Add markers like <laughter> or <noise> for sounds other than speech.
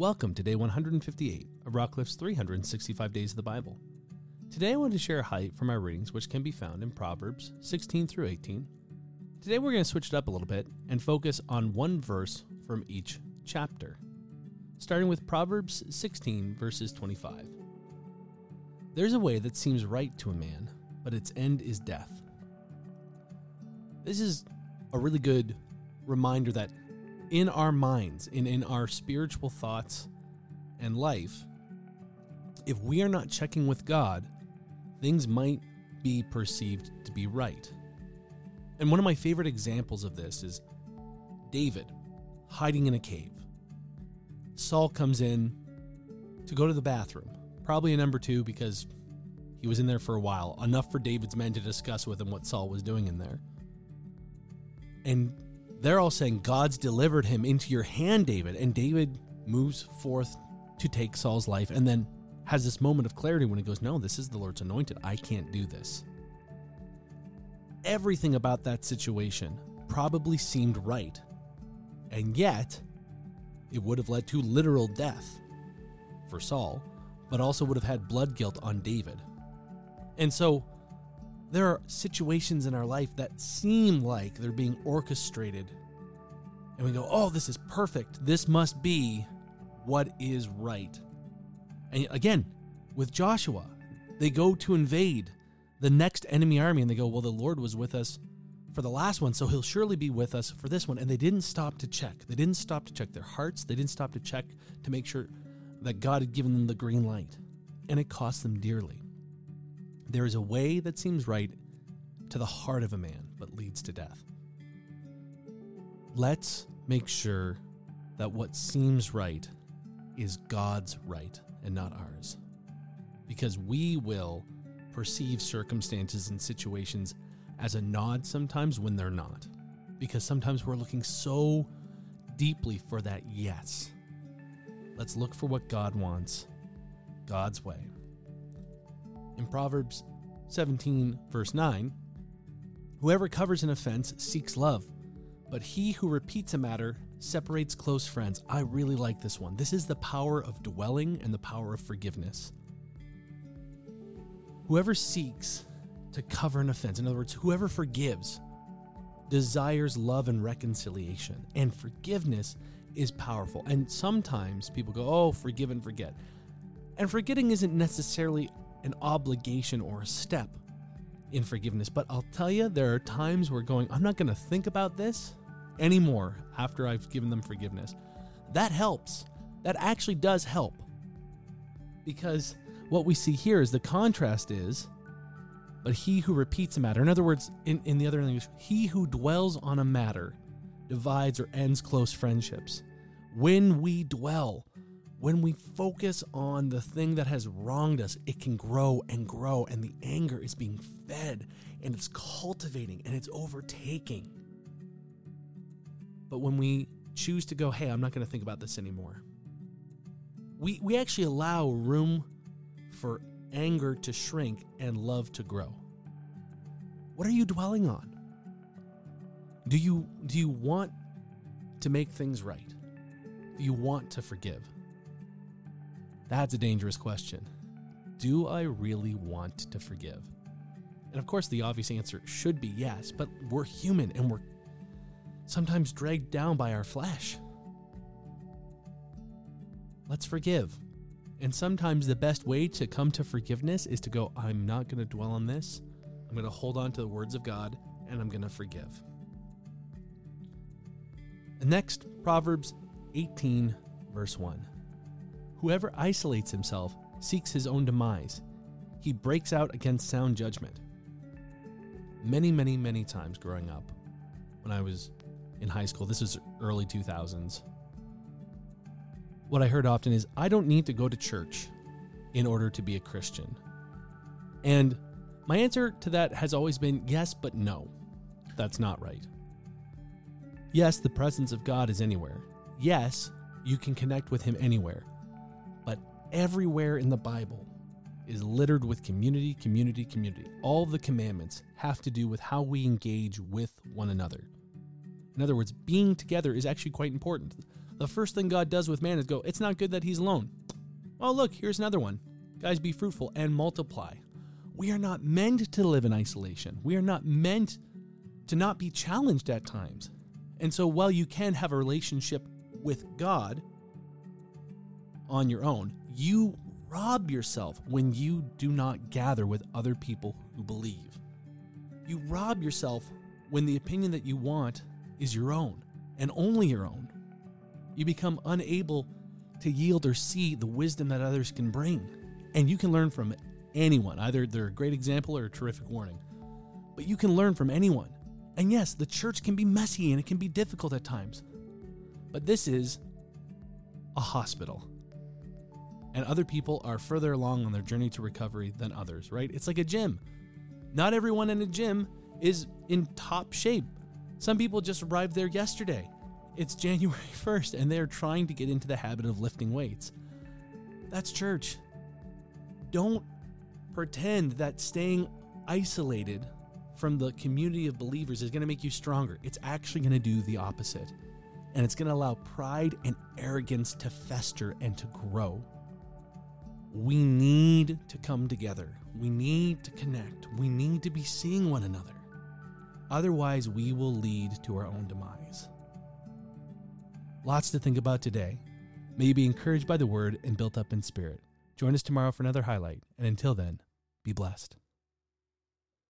Welcome to day 158 of Rockcliffe's 365 Days of the Bible. Today I want to share a highlight from our readings, which can be found in Proverbs 16 through 18. Today we're going to switch it up a little bit and focus on one verse from each chapter, starting with Proverbs 16, verses 25. There's a way that seems right to a man, but its end is death. This is a really good reminder that in our minds and in our spiritual thoughts and life, if we are not checking with God, things might be perceived to be right. And one of my favorite examples of this is David hiding in a cave. Saul comes in to go to the bathroom, probably a number two because he was in there for a while, enough for David's men to discuss with him what Saul was doing in there. And they're all saying, God's delivered him into your hand, David. And David moves forth to take Saul's life and then has this moment of clarity when he goes, No, this is the Lord's anointed. I can't do this. Everything about that situation probably seemed right. And yet, it would have led to literal death for Saul, but also would have had blood guilt on David. And so, there are situations in our life that seem like they're being orchestrated. And we go, oh, this is perfect. This must be what is right. And again, with Joshua, they go to invade the next enemy army and they go, well, the Lord was with us for the last one, so he'll surely be with us for this one. And they didn't stop to check. They didn't stop to check their hearts. They didn't stop to check to make sure that God had given them the green light. And it cost them dearly. There is a way that seems right to the heart of a man, but leads to death. Let's make sure that what seems right is God's right and not ours. Because we will perceive circumstances and situations as a nod sometimes when they're not. Because sometimes we're looking so deeply for that yes. Let's look for what God wants, God's way. In Proverbs 17, verse 9, whoever covers an offense seeks love, but he who repeats a matter separates close friends. I really like this one. This is the power of dwelling and the power of forgiveness. Whoever seeks to cover an offense, in other words, whoever forgives, desires love and reconciliation. And forgiveness is powerful. And sometimes people go, oh, forgive and forget. And forgetting isn't necessarily an obligation or a step in forgiveness. But I'll tell you, there are times where going, I'm not going to think about this anymore after I've given them forgiveness. That helps. That actually does help. Because what we see here is the contrast is, but he who repeats a matter, in other words, in, in the other language, he who dwells on a matter divides or ends close friendships. When we dwell, when we focus on the thing that has wronged us, it can grow and grow, and the anger is being fed and it's cultivating and it's overtaking. But when we choose to go, hey, I'm not going to think about this anymore, we, we actually allow room for anger to shrink and love to grow. What are you dwelling on? Do you do you want to make things right? Do you want to forgive? That's a dangerous question. Do I really want to forgive? And of course, the obvious answer should be yes, but we're human and we're sometimes dragged down by our flesh. Let's forgive. And sometimes the best way to come to forgiveness is to go, I'm not going to dwell on this. I'm going to hold on to the words of God and I'm going to forgive. And next, Proverbs 18, verse 1. Whoever isolates himself seeks his own demise. He breaks out against sound judgment. Many, many, many times growing up, when I was in high school, this was early 2000s, what I heard often is, I don't need to go to church in order to be a Christian. And my answer to that has always been yes, but no. That's not right. Yes, the presence of God is anywhere. Yes, you can connect with Him anywhere everywhere in the Bible is littered with community, community, community. All the commandments have to do with how we engage with one another. In other words, being together is actually quite important. the first thing God does with man is go, it's not good that he's alone. Oh, look, here's another one. Guys, be fruitful and multiply. We are not meant to live in isolation. We are not meant to not be challenged at times. And so, while you can have a relationship with God on your own, you rob yourself when you do not gather with other people who believe. You rob yourself when the opinion that you want is your own and only your own. You become unable to yield or see the wisdom that others can bring. And you can learn from anyone. Either they're a great example or a terrific warning. But you can learn from anyone. And yes, the church can be messy and it can be difficult at times. But this is a hospital. And other people are further along on their journey to recovery than others, right? It's like a gym. Not everyone in a gym is in top shape. Some people just arrived there yesterday. It's <laughs> January 1st and they're trying to get into the habit of lifting weights. That's church. Don't pretend that staying isolated from the community of believers is going to make you stronger. It's actually going to do the opposite. And it's going to allow pride and arrogance to fester and to grow. We need to come together. We need to connect. We need to be seeing one another. Otherwise, we will lead to our own demise. Lots to think about today. May you be encouraged by the word and built up in spirit. Join us tomorrow for another highlight. And until then, be blessed.